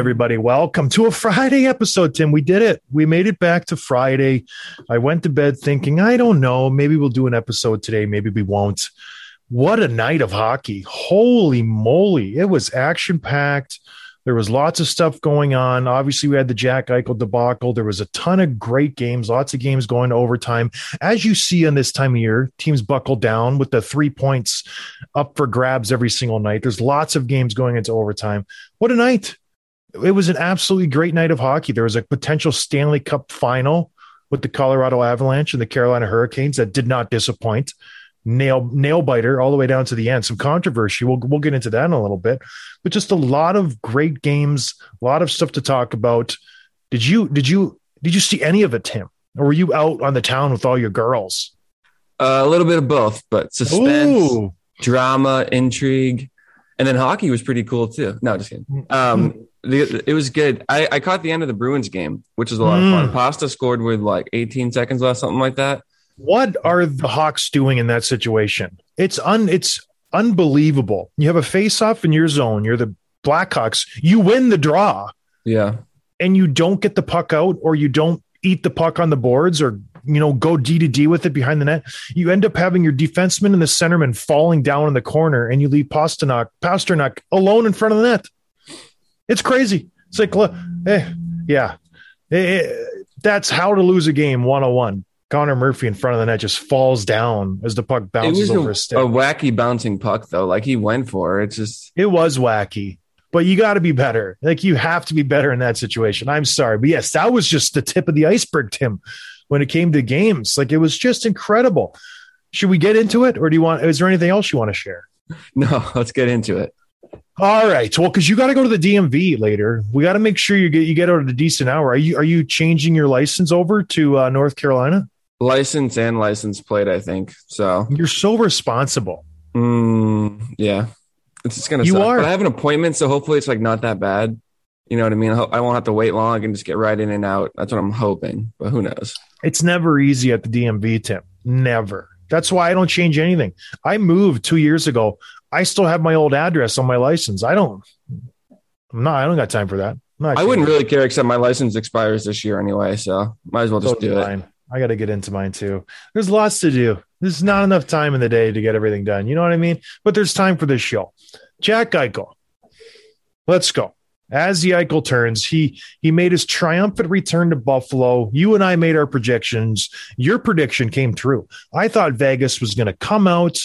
Everybody. Welcome to a Friday episode, Tim. We did it. We made it back to Friday. I went to bed thinking, I don't know, maybe we'll do an episode today, maybe we won't. What a night of hockey. Holy moly. It was action packed. There was lots of stuff going on. Obviously, we had the Jack Eichel debacle. There was a ton of great games, lots of games going to overtime. As you see in this time of year, teams buckle down with the three points up for grabs every single night. There's lots of games going into overtime. What a night. It was an absolutely great night of hockey. There was a potential Stanley Cup final with the Colorado Avalanche and the Carolina Hurricanes that did not disappoint. Nail nail biter all the way down to the end. Some controversy. We'll we'll get into that in a little bit, but just a lot of great games, a lot of stuff to talk about. Did you did you did you see any of it, Tim? Or were you out on the town with all your girls? Uh, a little bit of both, but suspense, Ooh. drama, intrigue, and then hockey was pretty cool too. No, just kidding. Um, the, it was good. I, I caught the end of the Bruins game, which was a lot Mm. of fun. Pasta scored with like 18 seconds left, something like that. What are the Hawks doing in that situation? It's un it's unbelievable. You have a face off in your zone. You're the Blackhawks. You win the draw. Yeah, and you don't get the puck out or you don't eat the puck on the boards or you know go D to D with it behind the net, you end up having your defenseman and the centerman falling down in the corner and you leave Pastrnak, Pastrnak alone in front of the net. It's crazy. It's like, eh, yeah, Eh, eh, that's how to lose a game 101. Connor Murphy in front of the net just falls down as the puck bounces a, over a his stick. wacky bouncing puck though. Like he went for it. It's just It was wacky, but you got to be better. Like you have to be better in that situation. I'm sorry, but yes, that was just the tip of the iceberg, Tim. When it came to games, like it was just incredible. Should we get into it, or do you want? Is there anything else you want to share? no. Let's get into it. All right, well, because you got to go to the DMV later, we got to make sure you get you get out at a decent hour. Are you are you changing your license over to uh, North Carolina? License and license plate, I think. So You're so responsible. mm, yeah, it's just gonna. You suck. are. But I have an appointment, so hopefully it's like not that bad. You know what I mean? I won't have to wait long. and just get right in and out. That's what I'm hoping. But who knows? It's never easy at the DMV, Tim. Never. That's why I don't change anything. I moved two years ago. I still have my old address on my license. I don't. I'm not. I don't got time for that. I wouldn't really care, except my license expires this year anyway. So might as well just So do it. I got to get into mine too. There's lots to do. There's not enough time in the day to get everything done. You know what I mean? But there's time for this show. Jack Eichel. Let's go. As the Eichel turns, he he made his triumphant return to Buffalo. You and I made our projections. Your prediction came true. I thought Vegas was going to come out,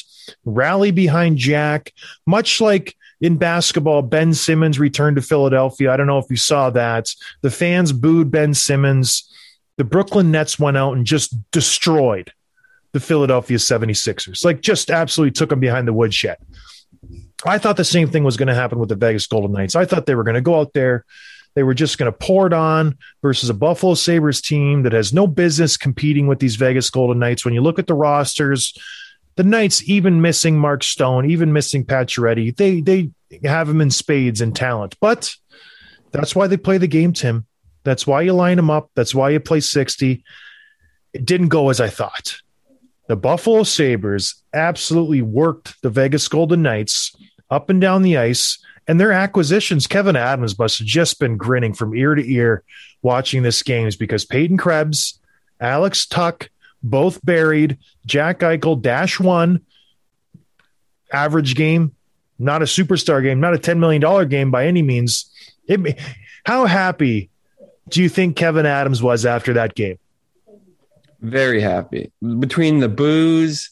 rally behind Jack, much like in basketball, Ben Simmons returned to Philadelphia. I don't know if you saw that. The fans booed Ben Simmons. The Brooklyn Nets went out and just destroyed the Philadelphia 76ers. Like just absolutely took them behind the woodshed. I thought the same thing was going to happen with the Vegas Golden Knights. I thought they were going to go out there. They were just going to pour it on versus a Buffalo Sabres team that has no business competing with these Vegas Golden Knights. When you look at the rosters, the Knights, even missing Mark Stone, even missing Pacioretty, they they have them in spades and talent. But that's why they play the game, Tim. That's why you line them up. That's why you play 60. it didn't go as I thought. The Buffalo Sabres absolutely worked the Vegas Golden Knights up and down the ice. And their acquisitions, Kevin Adams must have just been grinning from ear to ear watching this games because Peyton Krebs, Alex Tuch, both buried, Jack Eichel, dash one, average game, not a superstar game, not a $10 million game by any means. It, how happy do you think Kevin Adams was after that game? Very happy. Between the booze,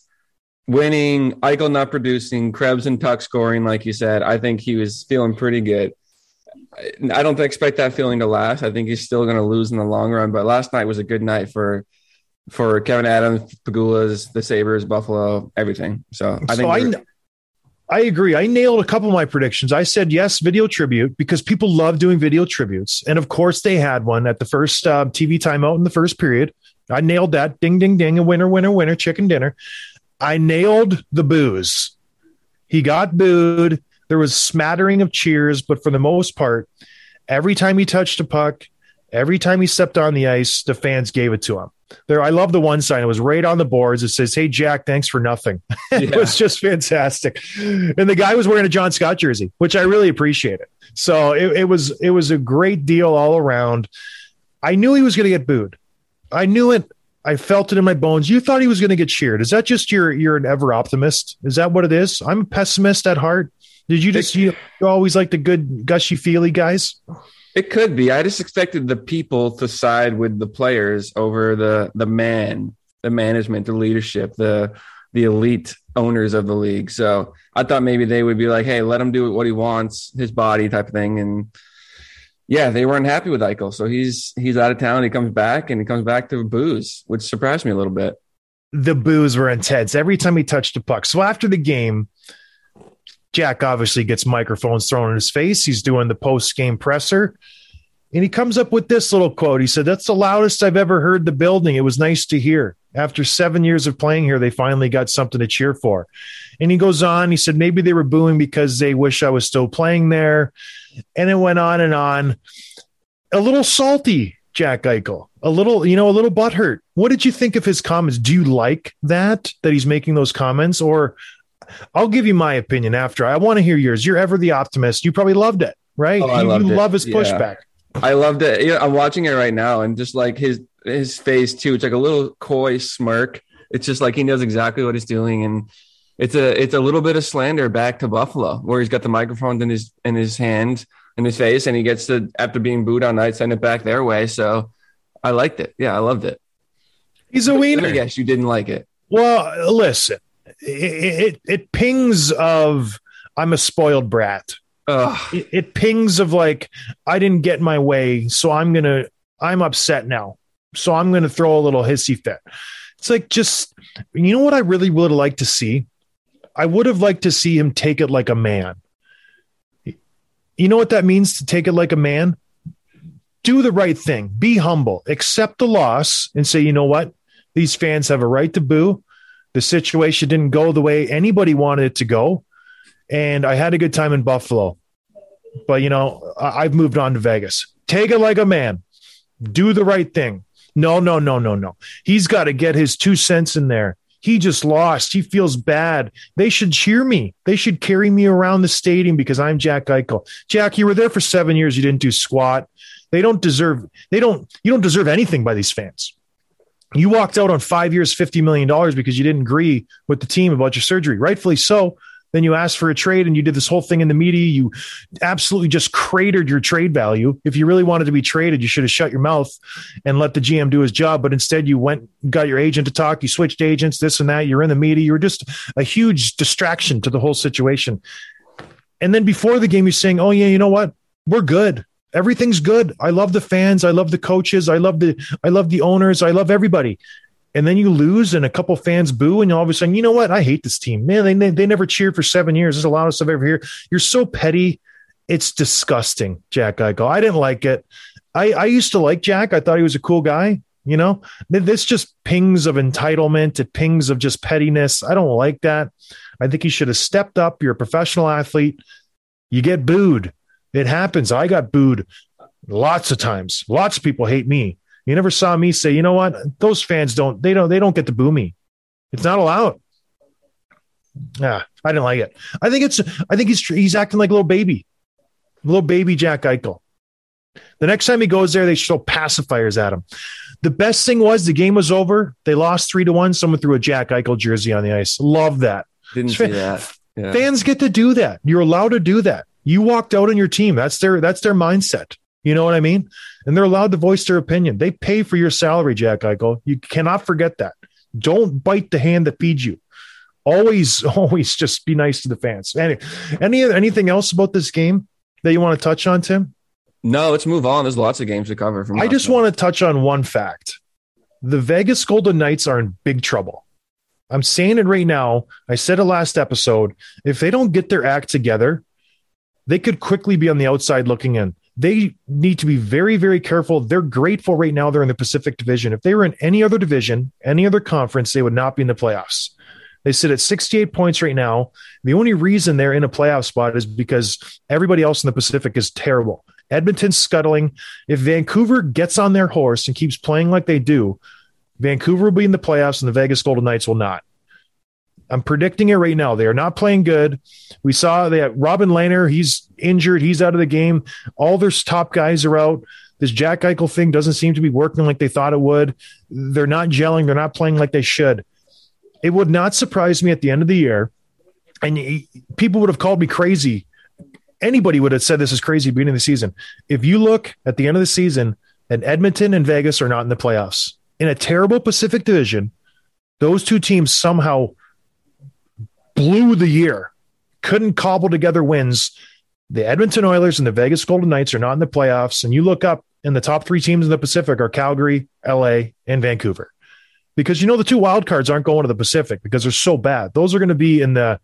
winning, Eichel not producing, Krebs and Tuch scoring, like you said, I think he was feeling pretty good. I don't expect that feeling to last. I think he's still going to lose in the long run. But last night was a good night for for Kevin Adams, Pegulas, the Sabres, Buffalo, everything. So I think so I, I agree. I nailed a couple of my predictions. I said yes, video tribute because people love doing video tributes, and of course they had one at the first uh, TV timeout in the first period. I nailed that. Ding, ding, ding. A winner, winner, winner. Chicken dinner. I nailed the boos. He got booed. There was smattering of cheers, but for the most part, every time he touched a puck, every time he stepped on the ice, the fans gave it to him. There, I love the one sign. It was right on the boards. It says, "Hey Jack, thanks for nothing." it was just fantastic, and the guy was wearing a John Scott jersey, which I really appreciated. So it, it was it was a great deal all around. I knew he was going to get booed. I knew it. I felt it in my bones. You thought he was going to get cheered. Is that just you're you're an ever optimist? Is that what it is? I'm a pessimist at heart. Did you just you, you always like the good gushy feely guys? It could be. I just expected the people to side with the players over the the man, the management, the leadership, the the elite owners of the league. So I thought maybe they would be like, "Hey, let him do what he wants, his body type of thing." And yeah, they weren't happy with Eichel, so he's he's out of town. He comes back and he comes back to boos, which surprised me a little bit. the boos were intense every time he touched the puck. So after the game, Jack obviously gets microphones thrown in his face. He's doing the post game presser. And he comes up with this little quote. He said, That's the loudest I've ever heard the building. It was nice to hear. After seven years of playing here, they finally got something to cheer for. And he goes on, he said, Maybe they were booing because they wish I was still playing there. And it went on and on. A little salty, Jack Eichel. A little, you know, a little butthurt. What did you think of his comments? Do you like that that he's making those comments, or I'll give you my opinion after. I want to hear yours. You're ever the optimist. You probably loved it, right? Oh, I you loved you it. love his Yeah. pushback. I loved it. Yeah, I'm watching it right now, and just like his his face too. It's like a little coy smirk. It's just like he knows exactly what he's doing, and it's a it's a little bit of slander back to Buffalo, where he's got the microphone in his in his hand in his face, and he gets to after being booed all night, send it back their way. So I liked it. Yeah, I loved it. He's a wiener. I guess you didn't like it. Well, listen, it, it it pings of I'm a spoiled brat. It, it pings of like I didn't get my way, so I'm gonna I'm upset now, so I'm gonna throw a little hissy fit. It's like just you know what I really would have liked to see. I would have liked to see him take it like a man. You know what that means to take it like a man? Do the right thing, be humble, accept the loss, and say, you know what? These fans have a right to boo. The situation didn't go the way anybody wanted it to go. And I had a good time in Buffalo. But, you know, I- I've moved on to Vegas. Take it like a man. Do the right thing. No, no, no, no, no. He's got to get his two cents in there. He just lost. He feels bad. They should cheer me. They should carry me around the stadium because I'm Jack Eichel. Jack, you were there for seven years. You didn't do squat. They don't deserve, they don't, you don't deserve anything by these fans. You walked out on five years, $50 million because you didn't agree with the team about your surgery. Rightfully so. Then you asked for a trade and you did this whole thing in the media. You absolutely just cratered your trade value. If you really wanted to be traded, you should have shut your mouth and let the GM do his job. But instead, you went, got your agent to talk, you switched agents, this and that. You're in the media. You're just a huge distraction to the whole situation. And then before the game, you're saying, oh, yeah, you know what? We're good. Everything's good. I love the fans. I love the coaches. I love the I love the owners. I love everybody and then you lose and a couple fans boo and all of a sudden you know what? I hate this team. Man they, they, never cheered for seven years. There's a lot of stuff over here. You're so petty. It's disgusting jack eichel. I didn't like it. I i used to like jack. I thought he was a cool guy you know? This just pings of entitlement. It pings of just pettiness. I don't like that. I think he should have stepped up. You're a professional athlete. You get booed. It happens. I got booed lots of times. Lots of people hate me You never saw me say, you know what? Those fans don't they don't they don't get to boo me. It's not allowed. Yeah, I didn't like it. I think it's I think he's he's acting like a little baby. Little baby Jack Eichel. The next time he goes there, they throw pacifiers at him. The best thing was the game was over. They lost three to one. Someone threw a Jack Eichel jersey on the ice. Love that. Didn't see that. Yeah. Fans get to do that. You're allowed to do that. You walked out on your team. That's their that's their mindset. You know what I mean? And they're allowed to voice their opinion. They pay for your salary, Jack Eichel. You cannot forget that. Don't bite the hand that feeds you. Always, always just be nice to the fans. Any, any anything else about this game that you want to touch on, Tim? No, let's move on. There's lots of games to cover. From I just want to touch on one fact. The Vegas Golden Knights are in big trouble. I'm saying it right now. I said it last episode. If they don't get their act together, they could quickly be on the outside looking in. They need to be very, very careful. They're grateful right now they're in the Pacific Division. If they were in any other division, any other conference, they would not be in the playoffs. They sit at 68 points right now. The only reason they're in a playoff spot is because everybody else in the Pacific is terrible. Edmonton's scuttling. If Vancouver gets on their horse and keeps playing like they do, Vancouver will be in the playoffs and the Vegas Golden Knights will not. I'm predicting it right now. They are not playing good. We saw that Robin Lehner, he's injured. He's out of the game. All their top guys are out. This Jack Eichel thing doesn't seem to be working like they thought it would. They're not gelling. They're not playing like they should. It would not surprise me at the end of the year. And people would have called me crazy. Anybody would have said this is crazy beginning of the season. If you look at the end of the season and Edmonton and Vegas are not in the playoffs in a terrible Pacific division, those two teams somehow blew the year, couldn't cobble together wins. The Edmonton Oilers and the Vegas Golden Knights are not in the playoffs. And you look up, and the top three teams in the Pacific are Calgary, LA, and Vancouver. Because you know the two wild cards aren't going to the Pacific because they're so bad. Those are going to be in the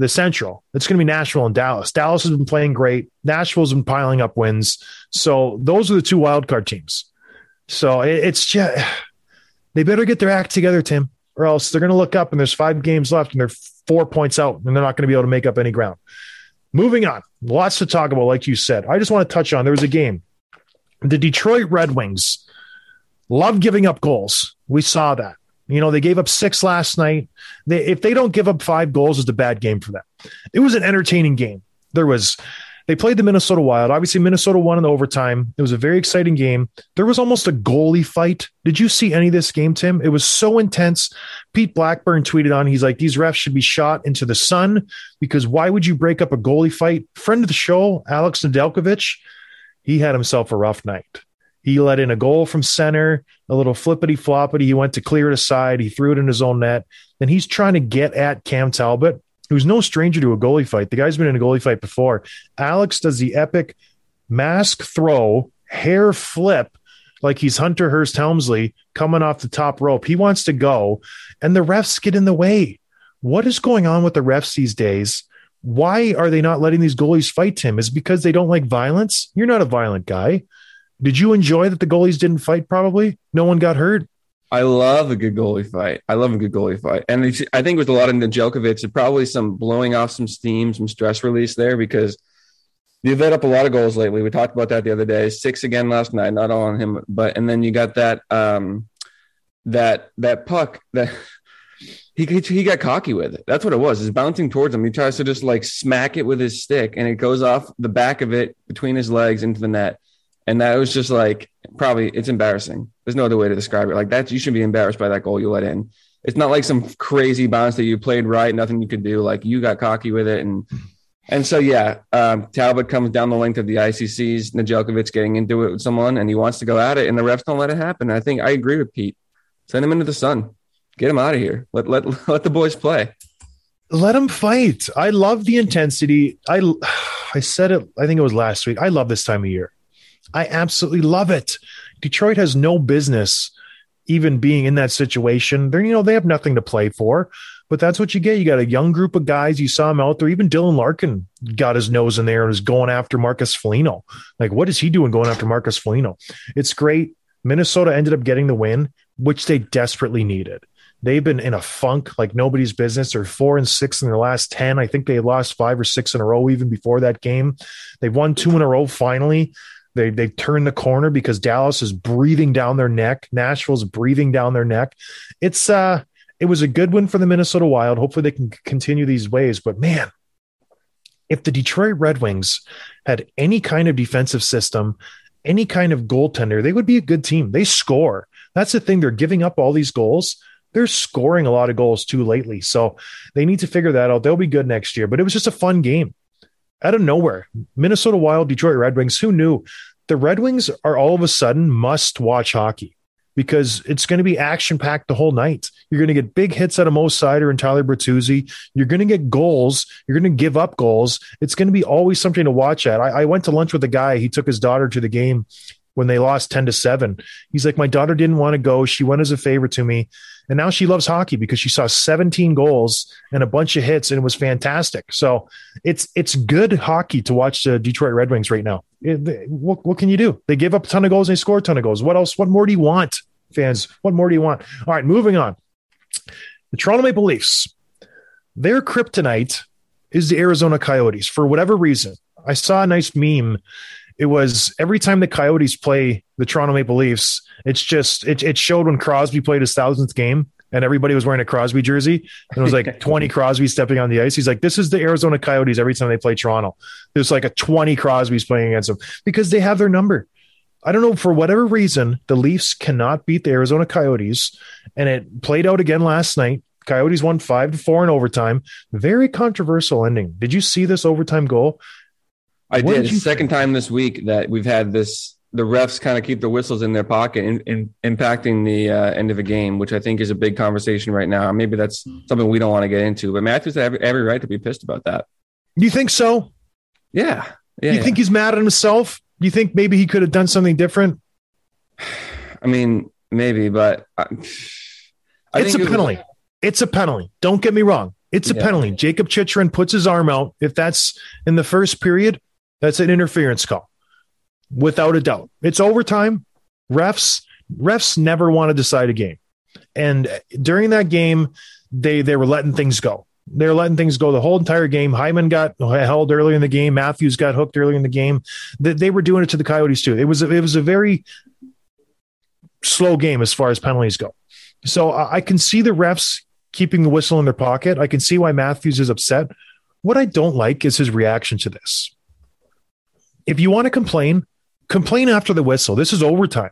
the Central. It's going to be Nashville and Dallas. Dallas has been playing great. Nashville's been piling up wins. So those are the two wild card teams. So it, it's just they better get their act together, Tim, or else they're going to look up and there's five games left and they're four points out and they're not going to be able to make up any ground. Moving on, lots to talk about, like you said. I just want to touch on there was a game. The Detroit Red Wings love giving up goals. We saw that. You know, they gave up six last night. They, if they don't give up five goals, it's a bad game for them. It was an entertaining game. There was, they played the Minnesota Wild. Obviously, Minnesota won in the overtime. It was a very exciting game. There was almost a goalie fight. Did you see any of this game, Tim? It was so intense. Pete Blackburn tweeted on, he's like, these refs should be shot into the sun because why would you break up a goalie fight? Friend of the show, Alex Nedeljkovic, he had himself a rough night. He let in a goal from center, a little flippity floppity. He went to clear it aside. He threw it in his own net. Then he's trying to get at Cam Talbot, who's no stranger to a goalie fight. The guy's been in a goalie fight before. Alex does the epic mask throw, hair flip, like he's Hunter Hearst Helmsley coming off the top rope. He wants to go, and the refs get in the way. What is going on with the refs these days? Why are they not letting these goalies fight him? Is it because they don't like violence? You're not a violent guy. Did you enjoy that the goalies didn't fight? Probably no one got hurt. I love a good goalie fight. I love a good goalie fight. And I think with a lot of Nedeljkovic, it's probably some blowing off some steam, some stress release there because you've let up a lot of goals lately. We talked about that the other day. Six again last night, not all on him, but and then you got that um that that puck that he he got cocky with it. That's what it was. It's bouncing towards him. He tries to just like smack it with his stick, and it goes off the back of it between his legs into the net. And that was just like probably it's embarrassing. There's no other way to describe it. Like that, you should be embarrassed by that goal you let in. It's not like some crazy bounce that you played right, nothing you could do. Like you got cocky with it, and and so yeah, um, Talbot comes down the length of the ICCs. Nedeljkovic getting into it with someone, and he wants to go at it, and the refs don't let it happen. I think I agree with Pete. Send him into the sun. Get him out of here. Let let let the boys play. Let them fight. I love the intensity. I I said it. I think it was last week. I love this time of year. I absolutely love it. Detroit has no business even being in that situation. They're you know they have nothing to play for, but that's what you get. You got a young group of guys. You saw him out there. Even Dylan Larkin got his nose in there and was going after Marcus Foligno. Like what is he doing going after Marcus Foligno? It's great. Minnesota ended up getting the win, which they desperately needed. They've been in a funk like nobody's business. They're four and six in their last 10. I think they lost five or six in a row even before that game. They've won two in a row finally. They they turn the corner because Dallas is breathing down their neck. Nashville's breathing down their neck. It's uh it was a good win for the Minnesota Wild. Hopefully they can continue these ways. But man, if the Detroit Red Wings had any kind of defensive system, any kind of goaltender, they would be a good team. They score. That's the thing. They're giving up all these goals. They're scoring a lot of goals too lately. So they need to figure that out. They'll be good next year. But it was just a fun game out of nowhere. Minnesota Wild, Detroit Red Wings. Who knew? The Red Wings are all of a sudden must watch hockey because it's going to be action packed the whole night. You're going to get big hits out of Mo Seider and Tyler Bertuzzi. You're going to get goals. You're going to give up goals. It's going to be always something to watch at. I, I went to lunch with a guy. He took his daughter to the game when they lost 10 to 7. He's like, My daughter didn't want to go. She went as a favor to me. And now she loves hockey because she saw 17 goals and a bunch of hits, and it was fantastic. So it's it's good hockey to watch the Detroit Red Wings right now. It- what, what can you do? They gave up a ton of goals, they scored a ton of goals. What else? What more do you want, fans? What more do you want? All right, moving on. The Toronto Maple Leafs, their kryptonite is the Arizona Coyotes for whatever reason. I saw a nice meme. It was every time the Coyotes play the Toronto Maple Leafs, it's just it, it showed when Crosby played his thousandth game and everybody was wearing a Crosby jersey. And it was like 20 Crosby stepping on the ice. He's like, this is the Arizona Coyotes every time they play Toronto. There's like a 20 Crosbys playing against them because they have their number. I don't know for whatever reason the Leafs cannot beat the Arizona Coyotes, and it played out again last night. Coyotes won five to four in overtime. Very controversial ending. Did you see this overtime goal? I What did. did you Second time this week that we've had this. The refs kind of keep the whistles in their pocket and, and impacting the uh, end of a game, which I think is a big conversation right now. Maybe that's something we don't want to get into, but Matthews has every, every right to be pissed about that. You think so? Yeah. Yeah. you yeah. think he's mad at himself? You think maybe he could have done something different? I mean, maybe, but I, I it's a think it was- penalty. It's a penalty. Don't get me wrong. It's a Yeah. penalty. Jakob Chychrun puts his arm out. If that's in the first period, that's an interference call, without a doubt. It's overtime. Refs refs never want to decide a game, and during that game, they they were letting things go. They were letting things go the whole entire game. Hyman got held early in the game. Matthews got hooked early in the game. They, they were doing it to the Coyotes too. It was a, it was a very slow game as far as penalties go. So I can see the refs keeping the whistle in their pocket. I can see why Matthews is upset. What I don't like is his reaction to this. If you want to complain, complain after the whistle. This is overtime.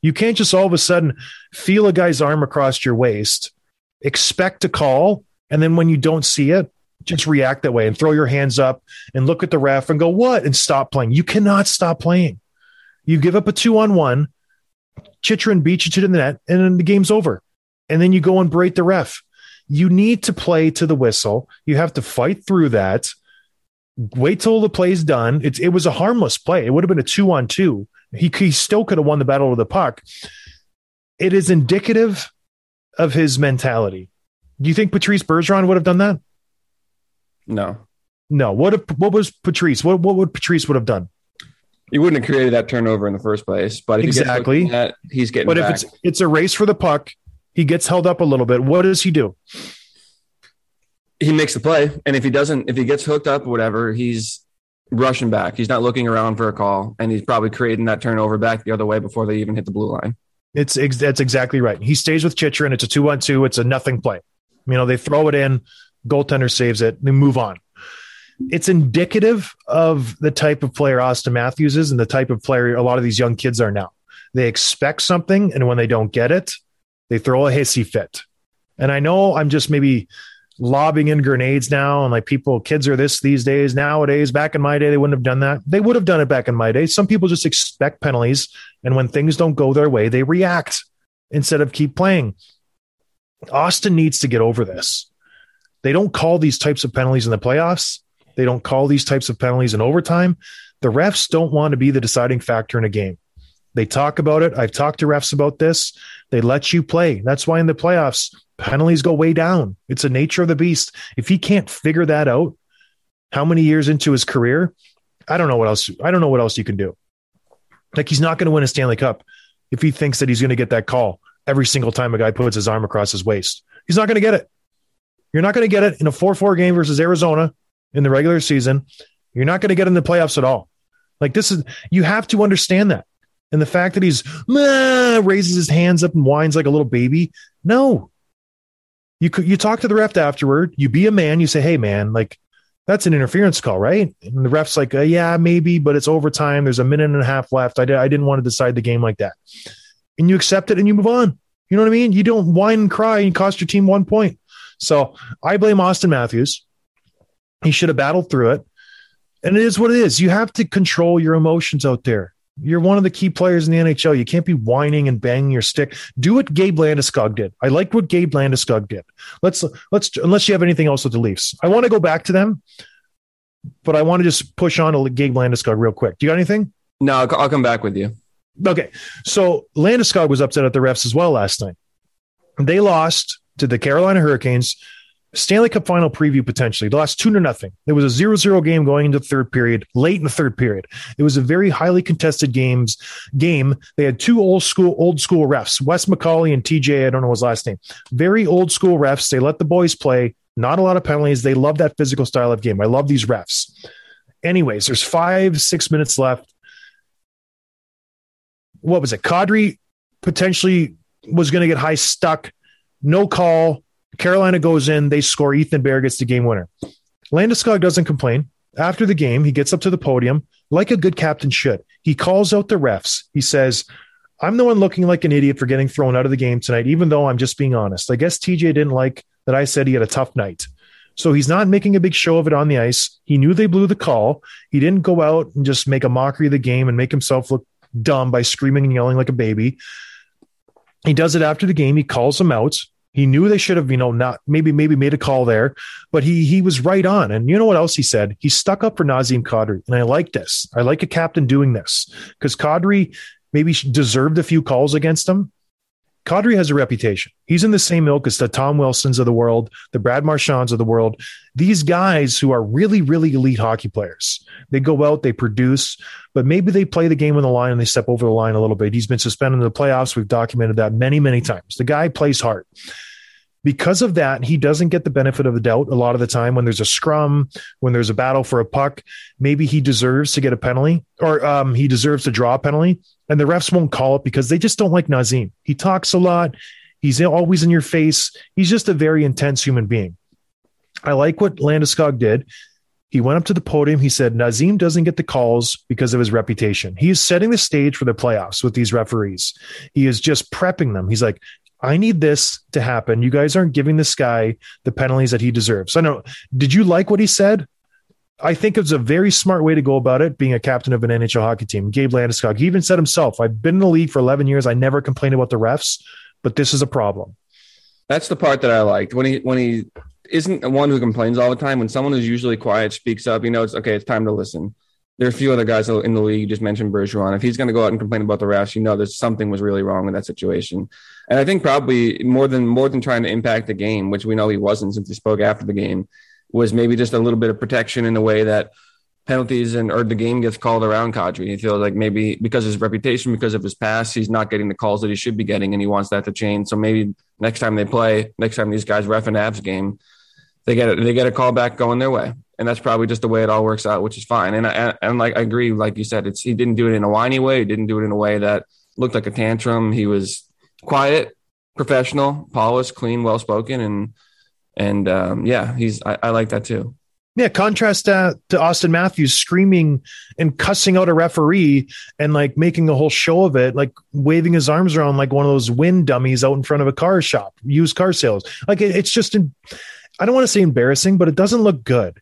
You can't just all of a sudden feel a guy's arm across your waist, expect a call, and then when you don't see it, just react that way and throw your hands up and look at the ref and go, What? and stop playing. You cannot stop playing. You give up a two on one, Chychrun beats you to the net, and then the game's over. And then you go and break the ref. You need to play to the whistle. You have to fight through that. Wait till the play's done. It, it was a harmless play. It would have been a two on two. He, he still could have won the battle with the puck. It is indicative of his mentality. Do you think Patrice Bergeron would have done that? No, No. What if, what was Patrice? What what would Patrice would have done? he wouldn't have created that turnover in the first place. But Exactly. he gets that, he's getting. But if it's it's a race for the puck, he gets held up a little bit. What does he do? He makes the play, and if he doesn't, if he gets hooked up whatever, he's rushing back. He's not looking around for a call, and he's probably creating that turnover back the other way before they even hit the blue line. It's ex- that's exactly right. He stays with Chychrun. It's a two on two. It's a nothing play. You know, they throw it in, goaltender saves it, they move on. It's indicative of the type of player Austin Matthews is and the type of player a lot of these young kids are now. They expect something, and when they don't get it, they throw a hissy fit. And I know I'm just maybe lobbing in grenades now, and like people, kids are this these days. Nowadays, back in my day, they wouldn't have done that. They would have done it back in my day. Some people just expect penalties, and when things don't go their way, they react instead of keep playing. Austin needs to get over this. They don't call these types of penalties in the playoffs. They don't call these types of penalties in overtime. The refs don't want to be the deciding factor in a game. They talk about it. I've talked to refs about this. They let you play. That's why in the playoffs, penalties go way down. It's the nature of the beast. If he can't figure that out, how many years into his career, I don't know what else. I don't know what else you can do. Like he's not going to win a Stanley Cup if he thinks that he's going to get that call every single time a guy puts his arm across his waist. He's not going to get it. You're not going to get it in a 4 4 game versus Arizona in the regular season. You're not going to get in the playoffs at all. Like this is you have to understand that. And the fact that he's raises his hands up and whines like a little baby. No. You you talk to the ref afterward, you be a man, you say, Hey man, like that's an interference call, right? And the ref's like, uh, yeah, maybe, but it's overtime. There's a minute and a half left. I, I didn't want to decide the game like that. And you accept it and you move on. You know what I mean? You don't whine and cry and cost your team one point. So I blame Austin Matthews. He should have battled through it. And it is what it is. You have to control your emotions out there. You're one of the key players in the NHL. You can't be whining and banging your stick. Do what Gabe Landeskog did. I like what Gabe Landeskog did. Let's let's unless you have anything else with the Leafs. I want to go back to them, but I want to just push on to Gabe Landeskog real quick. Do you got anything? No, I'll, I'll come back with you. Okay. So Landeskog was upset at the refs as well last night. They lost to the Carolina Hurricanes. Stanley Cup final preview potentially. They lost two to nothing. It was a 0 0 game going into the third period, late in the third period. It was a very highly contested games game. They had two old school, old school refs, Wes McCauley and TJ, I don't know his last name. Very old school refs. They let the boys play, not a lot of penalties. They love that physical style of game. I love these refs. Anyways, there's five, six minutes left what was it? Kadri potentially was going to get high stuck. No call. Carolina goes in. They score. Ethan Bear gets the game winner. Landeskog doesn't complain. After the game, he gets up to the podium like a good captain should. He calls out the refs. He says, I'm the one looking like an idiot for getting thrown out of the game tonight, even though I'm just being honest. I guess TJ didn't like that I said he had a tough night. So he's not making a big show of it on the ice. He knew they blew the call. He didn't go out and just make a mockery of the game and make himself look dumb by screaming and yelling like a baby. He does it after the game. He calls them out. He knew they should have, you know, not maybe maybe made a call there, but he he was right on. And you know what else he said? He stuck up for Nazem Kadri, and I like this. I like a captain doing this because Kadri maybe deserved a few calls against him. Kadri has a reputation. He's in the same ilk as the Tom Wilsons of the world, the Brad Marchands of the world. These guys who are really, really elite hockey players. They go out, they produce, but maybe they play the game on the line and they step over the line a little bit. He's been suspended in the playoffs. We've documented that many, many times. The guy plays hard. Because of that, he doesn't get the benefit of the doubt a lot of the time when there's a scrum, when there's a battle for a puck. Maybe he deserves to get a penalty or um, he deserves to draw a penalty, and the refs won't call it because they just don't like Nazem. He talks a lot. He's always in your face. He's just a very intense human being. I like what Landeskog did. He went up to the podium. He said, Nazem doesn't get the calls because of his reputation. He is setting the stage for the playoffs with these referees. He is just prepping them. He's like, I need this to happen. You guys aren't giving this guy the penalties that he deserves. I know. Did you like what he said? I think it's a very smart way to go about it, being a captain of an NHL hockey team. Gabe Landeskog, he even said himself, I've been in the league for 11 years. I never complained about the refs, but this is a problem. That's the part that I liked when he when he isn't the one who complains all the time. When someone who's usually quiet speaks up, you know, it's okay. It's time to listen. There are a few other guys in the league. You just mentioned Bergeron. If he's going to go out and complain about the refs, you know, there's something was really wrong with that situation. And I think probably more than more than trying to impact the game, which we know he wasn't since he spoke after the game, was maybe just a little bit of protection in the way that penalties and or the game gets called around Kadri. He feels like maybe because of his reputation, because of his past, he's not getting the calls that he should be getting, and he wants that to change. So maybe next time they play, next time these guys ref an Avs game, they get it, they get a call back going their way, and that's probably just the way it all works out, which is fine. And I, and like I agree, like you said, it's he didn't do it in a whiny way, he didn't do it in a way that looked like a tantrum. He was quiet, professional, polished, clean, well spoken, and and um, yeah, he's I, I like that too. Yeah, contrast that to Austin Matthews screaming and cussing out a referee and like making a whole show of it, like waving his arms around like one of those wind dummies out in front of a car shop, used car sales. Like it, it's just, in, I don't want to say embarrassing, but it doesn't look good.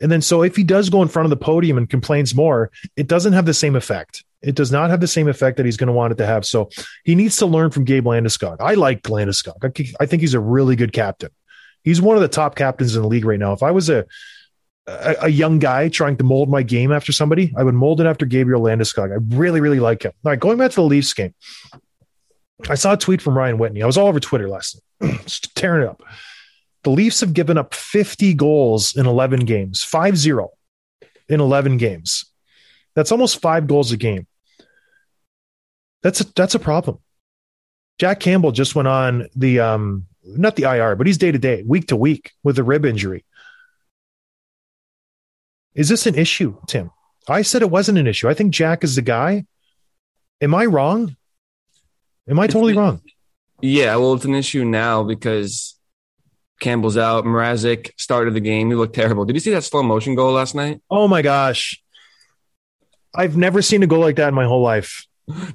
And then so if he does go in front of the podium and complains more, it doesn't have the same effect. It does not have the same effect that he's going to want it to have. So he needs to learn from Gabe Landeskog. I like Landeskog. I, think he's a really good captain. He's one of the top captains in the league right now. If I was a a, a, young guy trying to mold my game after somebody, I would mold it after Gabriel Landeskog. I really, really like him. All right, going back to the Leafs game, I saw a tweet from Ryan Whitney. I was all over Twitter last night, tearing it up. The Leafs have given up 50 goals in 11 games, 5 0 in 11 games. That's almost five goals a game. That's a, that's a problem. Jack Campbell just went on the, um, not the IR, but he's day to day, week to week with a rib injury. Is this an issue, Tim? I said it wasn't an issue. I think Jack is the guy. Am I wrong? Am I totally wrong? Yeah, well, it's an issue now because Campbell's out. Mrazek started the game. He looked terrible. Did you see that slow motion goal last night? Oh my gosh. I've never seen a goal like that in my whole life.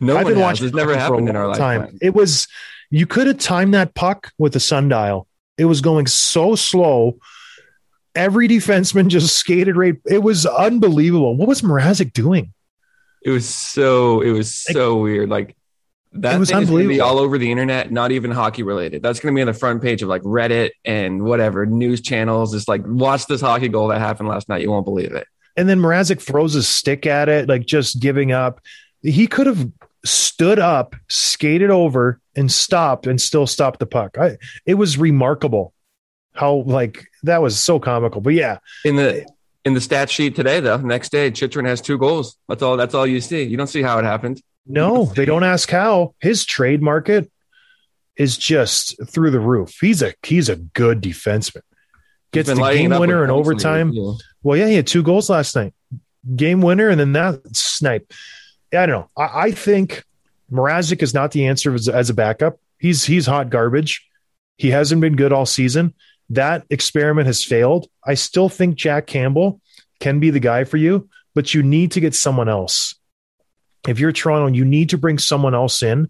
No, I've one been has. watching It's never hockey for a happened in our long time. lifetime. It was you could have timed that puck with a sundial. It was going so slow. Every defenseman just skated right. It was unbelievable. What was Mrazek doing? It was so. It was so weird. Like that It was thing going to be all over the internet. Not even hockey related. That's going to be on the front page of like Reddit and whatever news channels. Just like watch this hockey goal that happened last night. You won't believe it. And then Mrazek throws his stick at it, like just giving up. He could have stood up, skated over, and stopped, and still stopped the puck. I, it was remarkable how like that was so comical. But yeah, In the in the stat sheet today, though, next day, Chychrun has two goals. That's all. That's all you see. You don't see how it happened. No, they don't ask how. His trade market is just through the roof. He's a he's a good defenseman. Gets the game winner in overtime. too. Well, yeah, he had two goals last night. Game winner, and then that snipe. Yeah, I don't know. I, I think Mrazek is not the answer as, as a backup. He's he's hot garbage. He hasn't been good all season. That experiment has failed. I still think Jack Campbell can be the guy for you, but you need to get someone else. If you're Toronto, you need to bring someone else in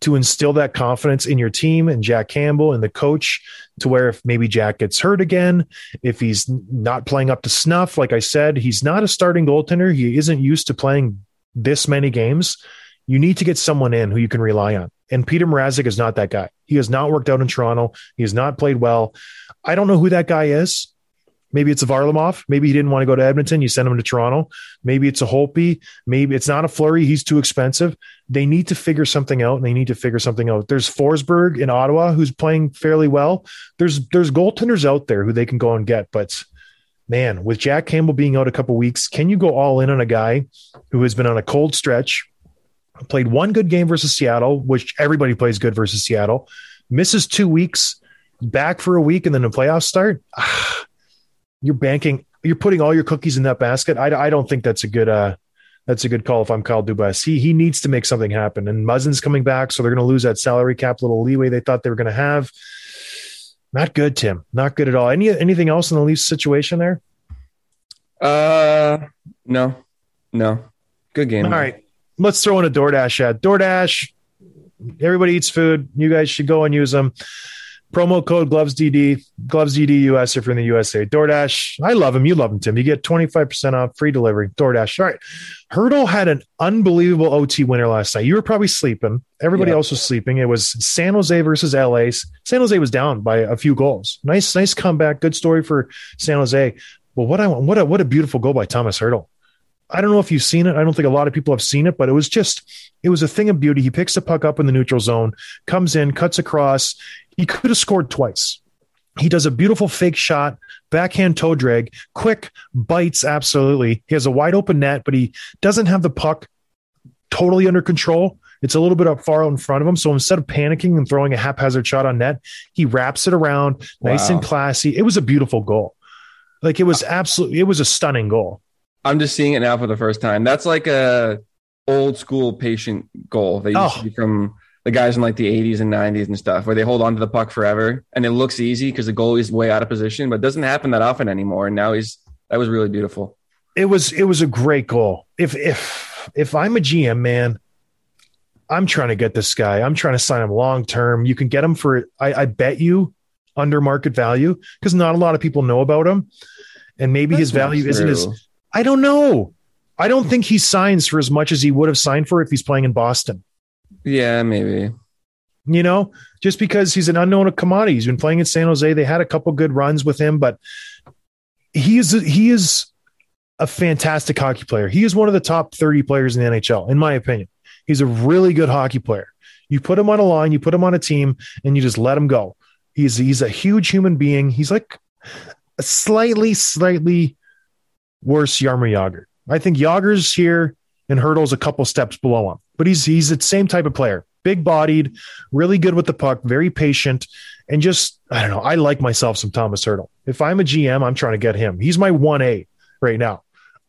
to instill that confidence in your team and Jack Campbell and the coach to where if maybe Jack gets hurt again, if he's not playing up to snuff, like I said, he's not a starting goaltender. He isn't used to playing this many games. You need to get someone in who you can rely on. And Peter Mrazek is not that guy. He has not worked out in Toronto. He has not played well. I don't know who that guy is. Maybe it's a Varlamov. Maybe he didn't want to go to Edmonton. You send him to Toronto. Maybe it's a Holpe. Maybe it's not a Fleury. He's too expensive. They need to figure something out. And they need to figure something out. There's Forsberg in Ottawa who's playing fairly well. There's there's goaltenders out there who they can go and get. But man, with Jack Campbell being out a couple weeks, can you go all in on a guy who has been on a cold stretch, played one good game versus Seattle, which everybody plays good versus Seattle, misses two weeks, back for a week, and then a playoff start? Ah, you're banking, you're putting all your cookies in that basket. I, I don't think that's a good uh that's a good call if I'm Kyle Dubas. He he needs to make something happen. And Muzzin's coming back, so they're gonna lose that salary cap little leeway they thought they were gonna have. Not good, Tim. Not good at all. Any anything else in the Leafs situation there? Uh, no, no. Good game. All right. Let's throw in a DoorDash ad. DoorDash, everybody eats food. You guys should go and use them. Promo code GlovesDD, GlovesDD US if you're in the USA. DoorDash, I love him. You love him, Tim. You get 25% off free delivery. DoorDash. All right. Hertl had an unbelievable OT winner last night. You were probably sleeping. Everybody Yeah. else was sleeping. It was San Jose versus LA. San Jose was down by a few goals. Nice, nice comeback. Good story for San Jose. But what I want, what a what a beautiful goal by Tomas Hertl. I don't know if you've seen it. I don't think a lot of people have seen it, but it was just, it was a thing of beauty. He picks the puck up in the neutral zone, comes in, cuts across. He could have scored twice. He does a beautiful fake shot, backhand toe drag, quick bites. Absolutely. He has a wide open net, but he doesn't have the puck totally under control. It's a little bit up far out in front of him. So instead of panicking and throwing a haphazard shot on net, he wraps it around nice Wow. and classy. It was a beautiful goal. Like it was uh, absolutely, it was a stunning goal. I'm just seeing it now for the first time. That's like a old school patient goal that used Oh. see from the guys in like the 80s and 90s and stuff, where they hold on to the puck forever, and it looks easy because the goalie's way out of position, but it doesn't happen that often anymore. And now he's that was really beautiful. it was it was a great goal. If if if I'm a GM, man, I'm trying to get this guy. I'm trying to sign him long term. You can get him for I, I bet you under market value because not a lot of people know about him, and maybe his That's not value isn't as. I don't know. I don't think he signs for as much as he would have signed for if he's playing in Boston. Yeah, maybe. You know, just because he's an unknown commodity. He's been playing in San Jose. They had a couple good runs with him, but he is he is a fantastic hockey player. He is one of the top 30 players in the NHL, in my opinion. He's a really good hockey player. You put him on a line, you put him on a team, and you just let him go. He's he's a huge human being. He's like a slightly, slightly worse Jaromir Jagr. I think Jagr's here and Hertl's a couple steps below him, but he's he's the same type of player. Big bodied, really good with the puck, very patient, and just I don't know. I like myself some Tomas Hertl. If I'm a GM, I'm trying to get him. He's my one A right now.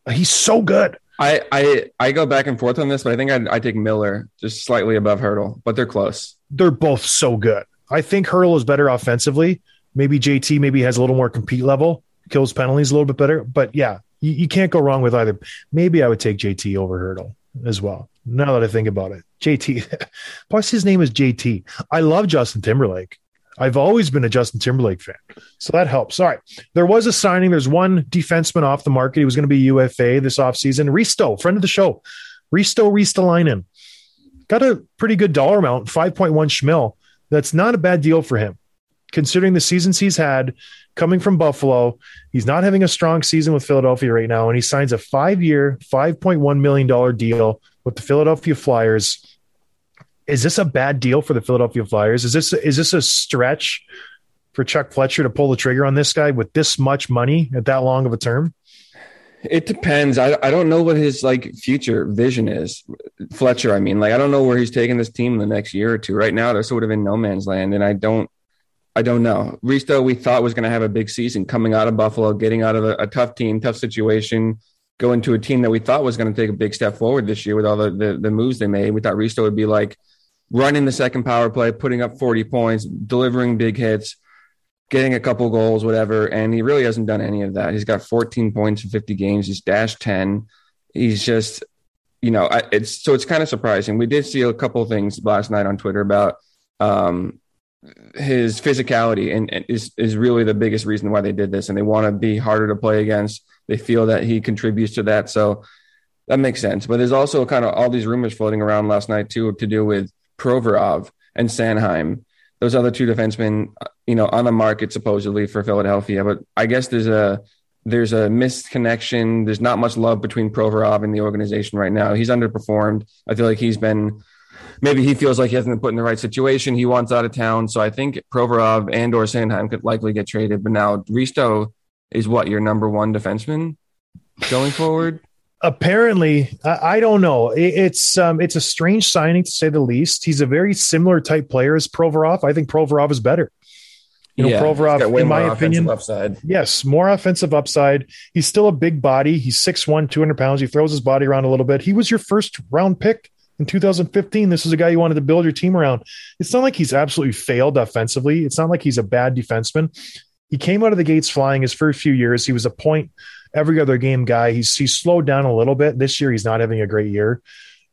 He's so good. I, I I go back and forth on this, but I think I'd, I take Miller just slightly above Hertl, but they're close. They're both so good. I think Hertl is better offensively. Maybe JT maybe has a little more compete level, kills penalties a little bit better. But yeah, you, you can't go wrong with either. Maybe I would take JT over Hertl as well. Now that I think about it, JT. Plus, his name is JT. I love Justin Timberlake. I've always been a Justin Timberlake fan, so that helps. All right, there was a signing. There's one defenseman off the market. He was going to be UFA this offseason. Risto, friend of the show, Risto Ristolainen, got a pretty good dollar amount, 5.1 schmil. That's not a bad deal for him, considering the seasons he's had coming from Buffalo. He's not having a strong season with Philadelphia right now, and he signs a five-year, $5.1 million deal with the Philadelphia Flyers is this a bad deal for the Philadelphia Flyers? Is this is this a stretch for Chuck Fletcher to pull the trigger on this guy with this much money at that long of a term? It depends. I, I don't know what his like future vision is. Fletcher, I mean, like I don't know where he's taking this team in the next year or two. Right now, they're sort of in no man's land, and I don't I don't know. Risto, we thought was going to have a big season coming out of Buffalo, getting out of a, a tough team, tough situation, going to a team that we thought was going to take a big step forward this year with all the, the, the moves they made. We thought Risto would be like running the second power play, putting up 40 points, delivering big hits, getting a couple goals, whatever. And he really hasn't done any of that. He's got 14 points in 50 games. He's dashed 10. He's just, you know, it's so it's kind of surprising. We did see a couple things last night on Twitter about um, his physicality and, and is is really the biggest reason why they did this. And they want to be harder to play against. They feel that he contributes to that. So that makes sense. But there's also kind of all these rumors floating around last night too to do with Provorov and Sanheim. Those other two defensemen, you know, on the market supposedly for Philadelphia. But I guess there's a there's a misconnection. There's not much love between Provorov and the organization right now. He's underperformed. I feel like he's been maybe he feels like he hasn't been put in the right situation. He wants out of town. So I think Provorov and or Sanheim could likely get traded. But now Risto is what your number one defenseman going forward? Apparently I, don't know. It, it's um it's a strange signing to say the least. He's a very similar type player as provorov. I think provorov is better. You know yeah, provorov in my opinion upside. yes more offensive upside. He's still a big body. He's 6'1 200 pounds. He throws his body around a little bit. He was your first round pick in 2015 this is a guy you wanted to build your team around it's not like he's absolutely failed offensively it's not like he's a bad defenseman he came out of the gates flying his first few years he was a point every other game guy. He's slowed down a little bit this year. He's not having a great year,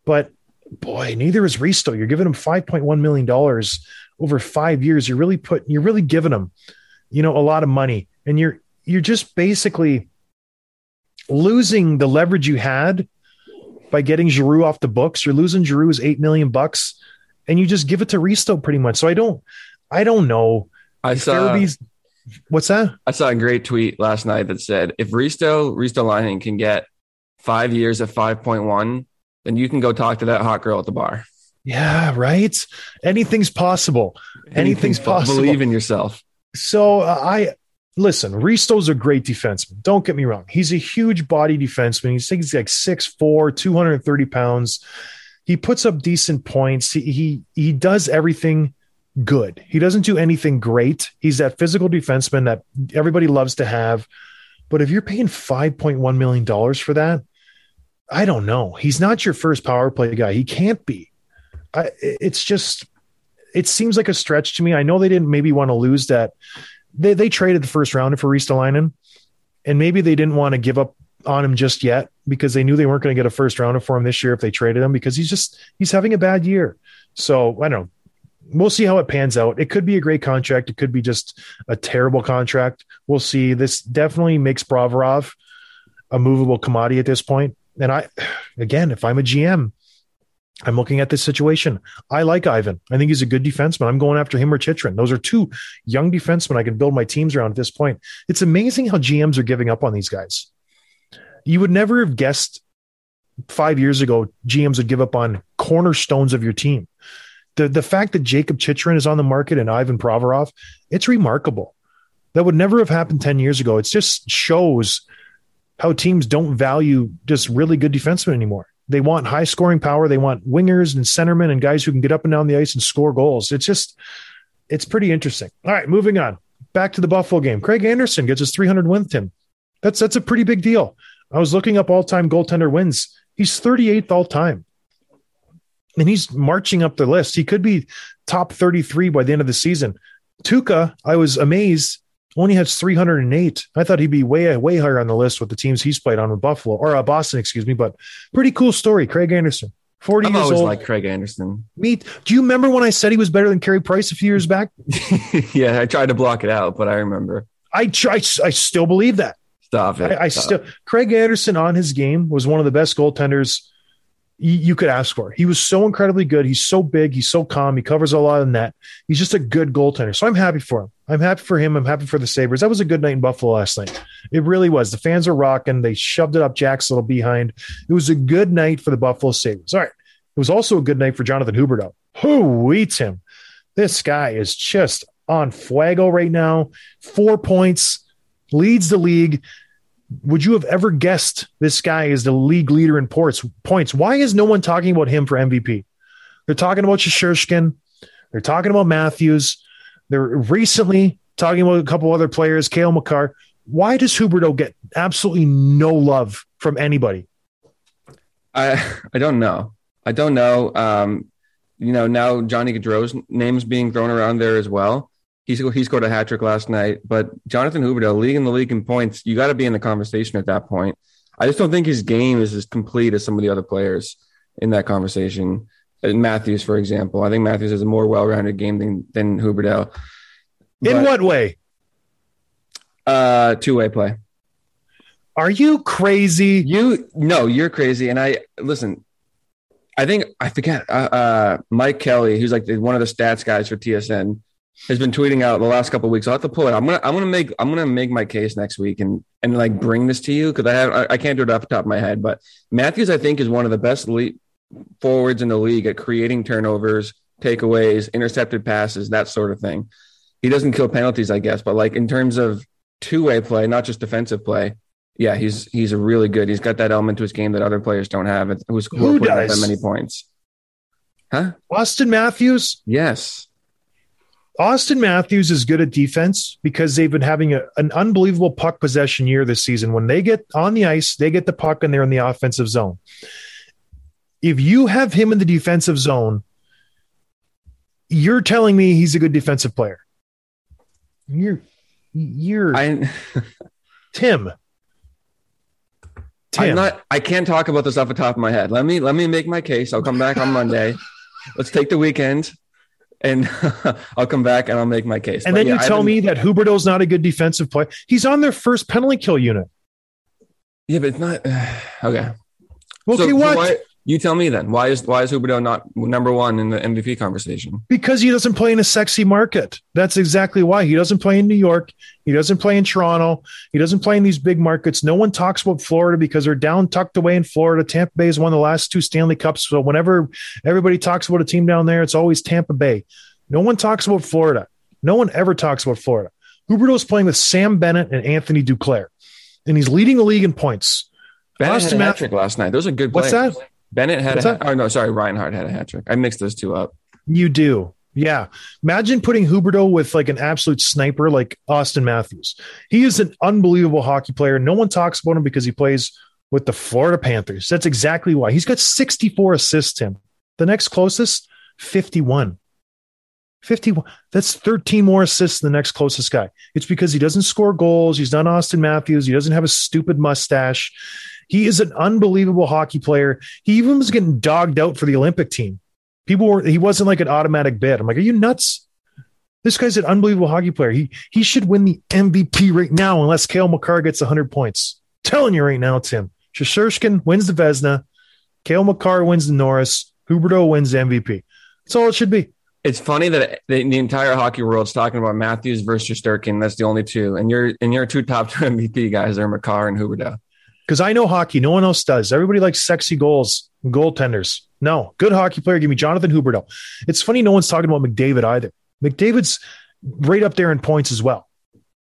but boy, neither is Risto. You're giving him five point one million dollars over five years. You're really putting you're really giving him, you know, a lot of money, and you're you're just basically losing the leverage you had by getting Giroux off the books. You're losing Giroux's eight million bucks, and you just give it to Risto pretty much. So I don't, I don't know. I saw. Farabey's, What's that? I saw a great tweet last night that said if Risto Ristolainen can get five years at 5.1, then you can go talk to that hot girl at the bar. Yeah, right. Anything's possible. Anything's, Anything's possible. Believe in yourself. So uh, I listen. Risto's a great defenseman. Don't get me wrong. He's a huge body defenseman. He's, he's like 6'4", 230 pounds. He puts up decent points. He he he does everything good. He doesn't do anything great. He's that physical defenseman that everybody loves to have. But if you're paying $5.1 million for that, I don't know. He's not your first power play guy. He can't be. I, it's just, it seems like a stretch to me. I know they didn't maybe want to lose that. They, they traded the first rounder for Ristolainen, and maybe they didn't want to give up on him just yet because they knew they weren't going to get a first rounder for him this year if they traded him because he's just, he's having a bad year. So I don't know we'll see how it pans out. It could be a great contract. It could be just a terrible contract. We'll see. This definitely makes Provorov a movable commodity at this point. And I, again, if I'm a GM, I'm looking at this situation. I like Ivan. I think he's a good defenseman. I'm going after him or Chychrun. Those are two young defensemen I can build my teams around at this point. It's amazing how GMs are giving up on these guys. You would never have guessed five years ago GMs would give up on cornerstones of your team the the fact that Jakob Chychrun is on the market and Ivan Provorov, it's remarkable. That would never have happened 10 years ago. It just shows how teams don't value just really good defensemen anymore. They want high scoring power. They want wingers and centermen and guys who can get up and down the ice and score goals. It's just, it's pretty interesting. All right, moving on. Back to the Buffalo game. Craig Anderson gets his 300 win, Tim. That's that's a pretty big deal. I was looking up all time goaltender wins. He's 38th all time. And he's marching up the list. He could be top 33 by the end of the season. Tuukka, I was amazed, only has 308. I thought he'd be way, way higher on the list with the teams he's played on with Buffalo or uh, Boston, excuse me. But pretty cool story. Craig Anderson, 40 I've years always old. liked Craig Anderson. Me, do you remember when I said he was better than Carey Price a few years back? yeah, I tried to block it out, but I remember. I try, I still believe that. Stop it. I, I Stop. still Craig Anderson on his game was one of the best goaltenders you, could ask for. He was so incredibly good. He's so big. He's so calm. He covers a lot of net. He's just a good goaltender. So I'm happy for him. I'm happy for him. I'm happy for the Sabres. That was a good night in Buffalo last night. It really was. The fans were rocking. They shoved it up Jack's little behind. It was a good night for the Buffalo Sabres. All right. It was also a good night for Jonathan Huberdeau. Who eats him? This guy is just on fuego right now. Four points, leads the league. Would you have ever guessed this guy is the league leader in ports points? Why is no one talking about him for MVP? They're talking about Shesterkin. They're talking about Matthews. They're recently talking about a couple other players, Cale Makar. Why does Huberdeau get absolutely no love from anybody? I I don't know. I don't know. Um, you know, now Johnny Gaudreau's name's being thrown around there as well. He's he scored a hat trick last night, but Jonathan Huberdeau leading the league in points, you got to be in the conversation at that point. I just don't think his game is as complete as some of the other players in that conversation. And Matthews, for example, I think Matthews has a more well-rounded game than than Huberdeau. In But, what way? uh, two-way play? Are you crazy? You no, you're crazy. And I listen. I think I forget. Uh, uh, Mike Kelly, who's like the, one of the stats guys for TSN, has been tweeting out the last couple of weeks. I'll have to pull it. I'm gonna I'm gonna make I'm gonna make my case next week and and like bring this to you because I have I, I can't do it off the top of my head. But Matthews, I think, is one of the best le- forwards in the league at creating turnovers, takeaways, intercepted passes, that sort of thing. He doesn't kill penalties, I guess, but like in terms of two way play, not just defensive play. Yeah, he's he's a really good. He's got that element to his game that other players don't have. Who's who does? that many points? Huh? Austin Matthews? Yes. Austin Matthews is good at defense because they've been having a, an unbelievable puck possession year this season. When they get on the ice, they get the puck and they're in the offensive zone. If you have him in the defensive zone, you're telling me he's a good defensive player. You're you're I Tim. Tim. I'm not. I can't talk about this off the top of my head. Let me let me make my case. I'll come back on Monday. Let's take the weekend, and I'll come back and I'll make my case. and But then yeah, you tell me that Huberdeau's not a good defensive player. He's on their first penalty kill unit. yeah, but it's not okay. Okay, So- so what? why- you tell me then. Why is why is Huberdeau not number one in the MVP conversation? Because he doesn't play in a sexy market. That's exactly why. He doesn't play in New York. He doesn't play in Toronto. He doesn't play in these big markets. No one talks about Florida because they're down tucked away in Florida. Tampa Bay has won the last two Stanley Cups. So whenever everybody talks about a team down there, it's always Tampa Bay. No one talks about Florida. No one ever talks about Florida. Huberdeau's playing with Sam Bennett and Anthony Duclair, and he's leading the league in points. Bennett Austin had a Math- hat trick last night. Those are good. What's that? Bennett had What's a. that? Oh no, sorry, Reinhart had a hat trick. I mixed those two up. You do. Yeah. Imagine putting Huberdeau with like an absolute sniper like Austin Matthews. He is an unbelievable hockey player. No one talks about him because he plays with the Florida Panthers. That's exactly why. He's got 64 assists, Tim. The next closest, 51. 51. That's 13 more assists than the next closest guy. It's because he doesn't score goals. He's not Austin Matthews. He doesn't have a stupid mustache. He is an unbelievable hockey player. He even was getting dogged out for the Olympic team. People were he wasn't like an automatic bid. I'm like, are you nuts? This guy's an unbelievable hockey player. He he should win the MVP right now unless Cale Makar gets 100 points. telling you right now, Tim. Shesterkin wins the Vezina. Cale Makar wins the Norris. Huberdeau wins the MVP. That's all it should be. It's funny that the, the entire hockey world's talking about Matthews versus Shesterkin. That's the only two, and your and your two top two MVP guys are Makar and Huberdeau. Because I know hockey. No one else does. Everybody likes sexy goals, goaltenders. No, good hockey player. Give me Jonathan Huberdeau. It's funny no one's talking about McDavid either. McDavid's right up there in points as well.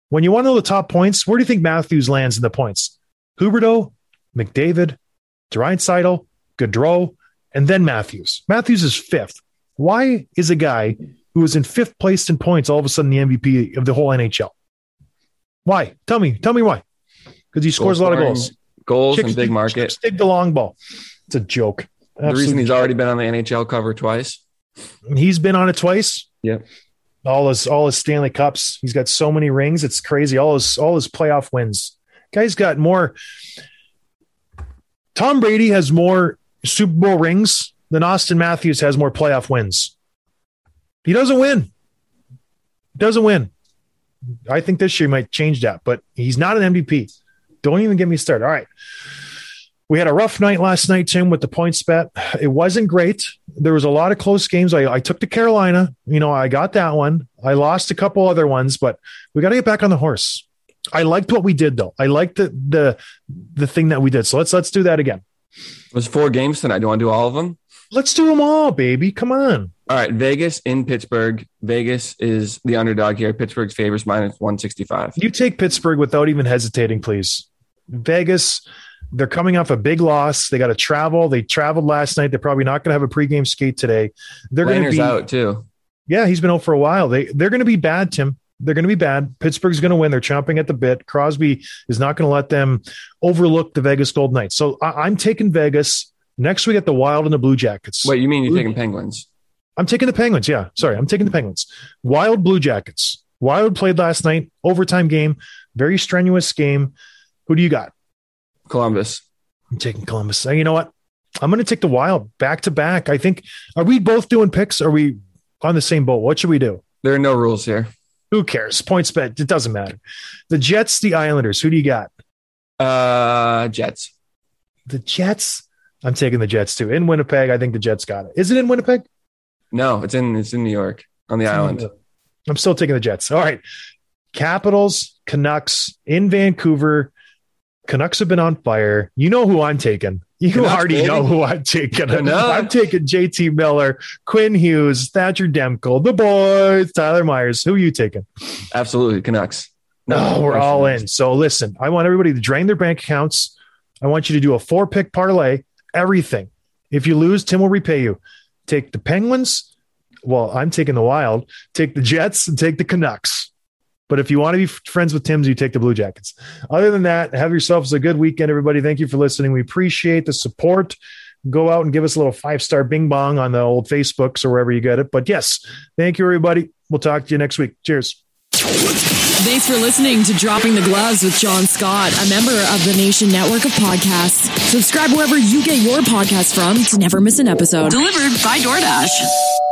When you want to know the top points, where do you think Matthews lands in the points? Huberdeau, McDavid, Draisaitl, Gaudreau, and then Matthews. Matthews is fifth. Why is a guy who was in fifth place in points all of a sudden the MVP of the whole NHL? Why? Tell me. Tell me why. Because he scores a lot of goals. Goals Chicks and big market. Dig the long ball. It's a joke. The reason he's joke. already been on the NHL cover twice. he's been on it twice. Yep. All his all his Stanley Cups. He's got so many rings. It's crazy. All his all his playoff wins. Guy's got more. Tom Brady has more Super Bowl rings than Austin Matthews has more playoff wins. He doesn't win. Doesn't win. I think this year might change that, but he's not an MVP. Don't even get me started. All right. We had a rough night last night, Tim, with the points bet. It wasn't great. There was a lot of close games. I, I took to Carolina. You know, I got that one. I lost a couple other ones, but we got to get back on the horse. I liked what we did, though. I liked the the the thing that we did. So let's let's do that again. It was four games tonight. Do you want to do all of them? Let's do them all, baby. Come on. All right, Vegas in Pittsburgh. Vegas is the underdog here. Pittsburgh's favors minus 165. You take Pittsburgh without even hesitating, please. Vegas, they're coming off a big loss. They got to travel. They traveled last night. They're probably not going to have a pregame skate today. They're going to be out too. Yeah, he's been out for a while. They they're going to be bad, Tim. They're going to be bad. Pittsburgh's going to win. They're chomping at the bit. Crosby is not going to let them overlook the Vegas Gold Knights. So I, I'm taking Vegas next week at the Wild and the Blue Jackets. Wait, you mean you're taking Penguins? I'm taking the Penguins. Yeah, sorry, I'm taking the Penguins. Wild Blue Jackets. Wild played last night, overtime game, very strenuous game. Who do you got? Columbus. I'm taking Columbus. Uh, You know what? I'm going to take the Wild back to back. I think. Are we both doing picks? Are we on the same boat? What should we do? There are no rules here. Who cares? Points bet. It doesn't matter. The Jets, the Islanders. Who do you got? Uh, Jets. The Jets. I'm taking the Jets too. In Winnipeg, I think the Jets got it. Is it in Winnipeg? No, it's in it's in New York on the island. I'm still taking the Jets. All right. Capitals, Canucks in Vancouver. Canucks have been on fire. You know who I'm taking. You Canucks, already baby. know who I'm taking. Canucks. I'm taking JT Miller, Quinn Hughes, Thatcher Demko, the boys, Tyler Myers. Who are you taking? Absolutely, Canucks. No, oh, we're question. all in. So listen, I want everybody to drain their bank accounts. I want you to do a four pick parlay, everything. If you lose, Tim will repay you. Take the Penguins. Well, I'm taking the Wild. Take the Jets and take the Canucks. But if you want to be friends with Tim's, you take the Blue Jackets. Other than that, have yourselves a good weekend, everybody. Thank you for listening. We appreciate the support. Go out and give us a little five star bing bong on the old Facebooks or wherever you get it. But yes, thank you, everybody. We'll talk to you next week. Cheers. Thanks for listening to Dropping the Gloves with John Scott, a member of the Nation Network of Podcasts. Subscribe wherever you get your podcasts from to never miss an episode. Delivered by DoorDash.